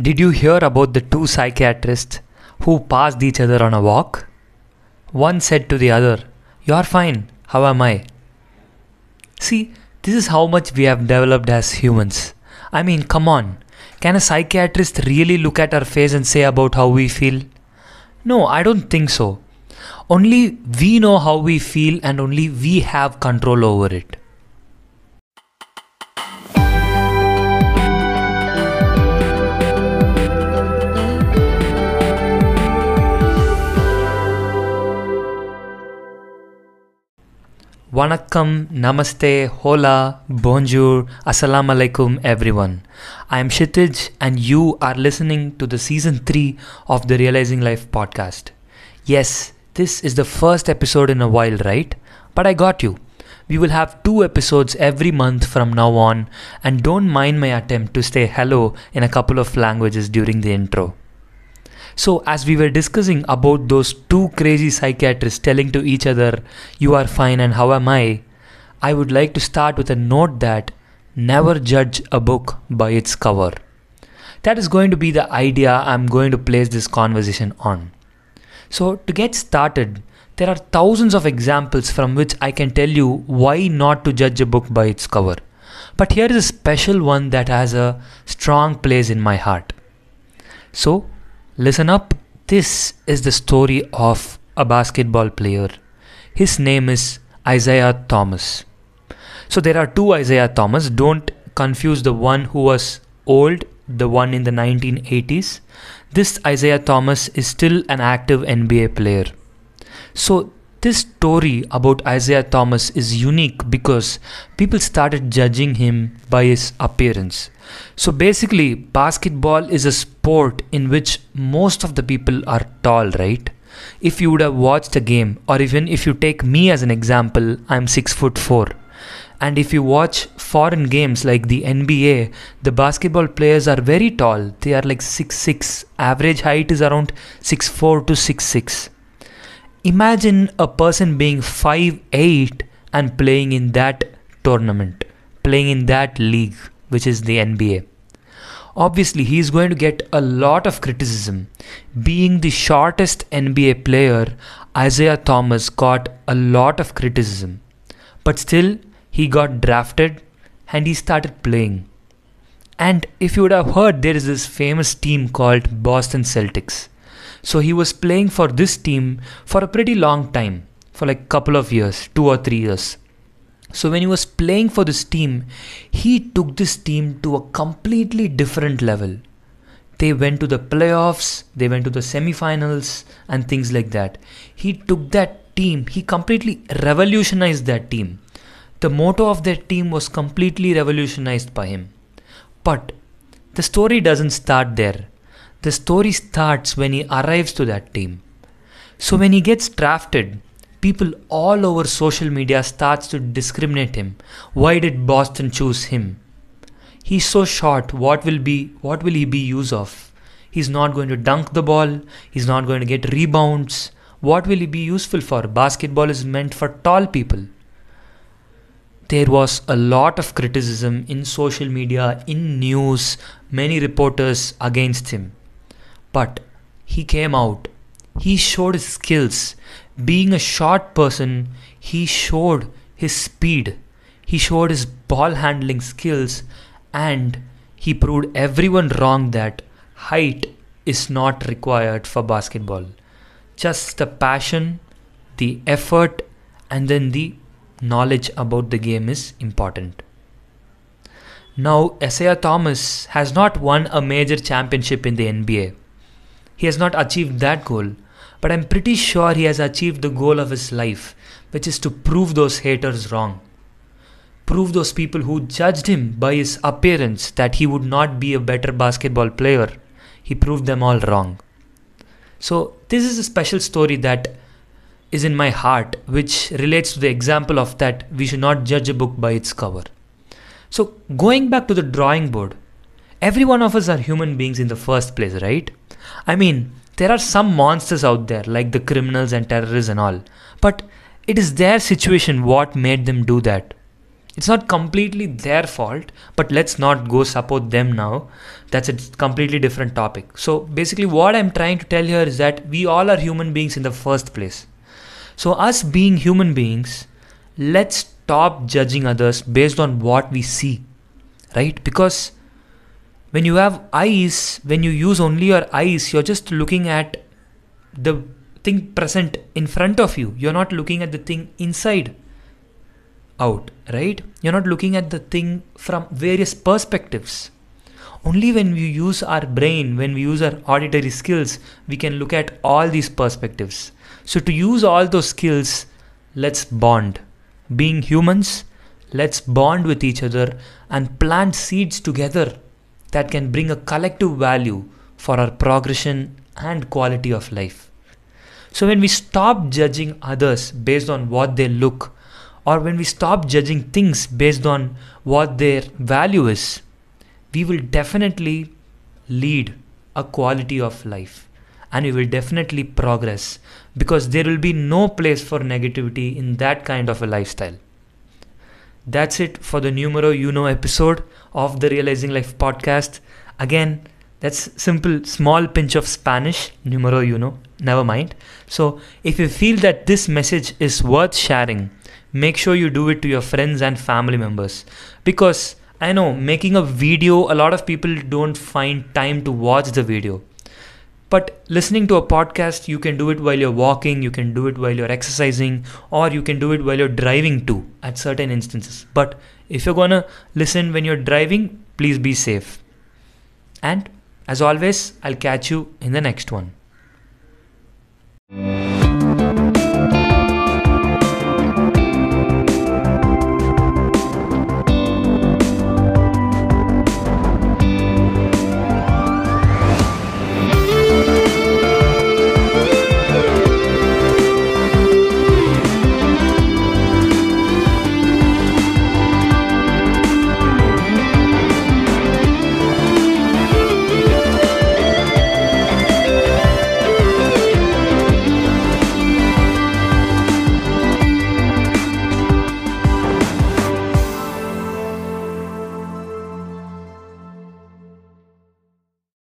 Did you hear about the two psychiatrists who passed each other on a walk? One said to the other, You're fine, how am I? See, this is how much we have developed as humans. I mean, come on, can a psychiatrist really look at our face and say about how we feel? No, I don't think so. Only we know how we feel and only we have control over it. Vanakkam, Namaste, Hola, Bonjour, Assalamu alaikum, everyone. I am Kshitij, and you are listening to the season 3 of the Realizing Life podcast. Yes, this is the first episode in a while, right? But I got you. We will have two episodes every month from now on, and don't mind my attempt to say hello in a couple of languages during the intro. So, as we were discussing about those two crazy psychiatrists telling to each other, You are fine and how am I? I would like to start with a note that never judge a book by its cover. That is going to be the idea I'm going to place this conversation on. So, to get started, there are thousands of examples from which I can tell you why not to judge a book by its cover. But here is a special one that has a strong place in my heart. So, Listen up, this is the story of a basketball player. His name is Isaiah Thomas. So there are two Isaiah Thomas. Don't confuse the one who was old, the one in the 1980s. This Isaiah Thomas is still an active NBA player. So this story about Isaiah Thomas is unique because people started judging him by his appearance. So basically, basketball is a sport in which most of the people are tall, right? If you would have watched a game, or even if you take me as an example, I'm six foot four. And if you watch foreign games like the NBA, the basketball players are very tall. They are like six six. Average height is around six four to six six. Imagine a person being five eight and playing in that tournament, playing in that league, which is the NBA. Obviously, he is going to get a lot of criticism. Being the shortest NBA player, Isaiah Thomas got a lot of criticism. But still, he got drafted and he started playing. And if you would have heard, there is this famous team called Boston Celtics. So he was playing for this team for a pretty long time, for like couple of years, two or three years. So when he was playing for this team, he took this team to a completely different level. They went to the playoffs, they went to the semifinals and things like that. He took that team, he completely revolutionized that team. The motto of that team was completely revolutionized by him. But the story doesn't start there. The story starts when he arrives to that team. So when he gets drafted, people all over social media starts to discriminate him. Why did Boston choose him? He's so short, what will be what will he be use of? He's not going to dunk the ball, he's not going to get rebounds. What will he be useful for? Basketball is meant for tall people there was a lot of criticism in social media, in news, many reporters against him. But he came out. He showed his skills. Being a short person, he showed his speed. He showed his ball handling skills and he proved everyone wrong that height is not required for basketball. Just the passion, the effort, and then the knowledge about the game is important. Now, Isaiah Thomas has not won a major championship in the NBA. He has not achieved that goal, but I'm pretty sure he has achieved the goal of his life, which is to prove those haters wrong. Prove those people who judged him by his appearance that he would not be a better basketball player. He proved them all wrong. So, this is a special story that is in my heart, which relates to the example of that we should not judge a book by its cover. So, going back to the drawing board, every one of us are human beings in the first place, right? I mean, there are some monsters out there, like the criminals and terrorists and all, but it is their situation what made them do that. It's not completely their fault, but let's not go support them now. That's a completely different topic. So, basically, what I'm trying to tell here is that we all are human beings in the first place. So, us being human beings, let's stop judging others based on what we see, right? Because when you have eyes, when you use only your eyes, you're just looking at the thing present in front of you. You're not looking at the thing inside out, right? You're not looking at the thing from various perspectives. Only when we use our brain, when we use our auditory skills, we can look at all these perspectives. So, to use all those skills, let's bond. Being humans, let's bond with each other and plant seeds together that can bring a collective value for our progression and quality of life. So, when we stop judging others based on what they look, or when we stop judging things based on what their value is, we will definitely lead a quality of life and we will definitely progress because there will be no place for negativity in that kind of a lifestyle. That's it for the Numero Uno episode of the Realizing Life podcast. Again, that's simple, small pinch of Spanish, Numero Uno, never mind. So, if you feel that this message is worth sharing, make sure you do it to your friends and family members because I know making a video, a lot of people don't find time to watch the video. But listening to a podcast, you can do it while you're walking, you can do it while you're exercising, or you can do it while you're driving too, at certain instances. But if you're gonna listen when you're driving, please be safe. And as always, I'll catch you in the next one.